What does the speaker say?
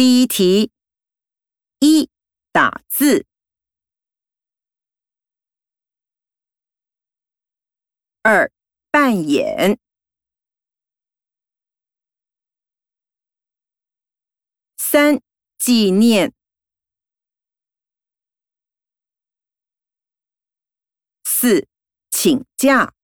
第一题。一打字。二扮演。三纪念。四请假。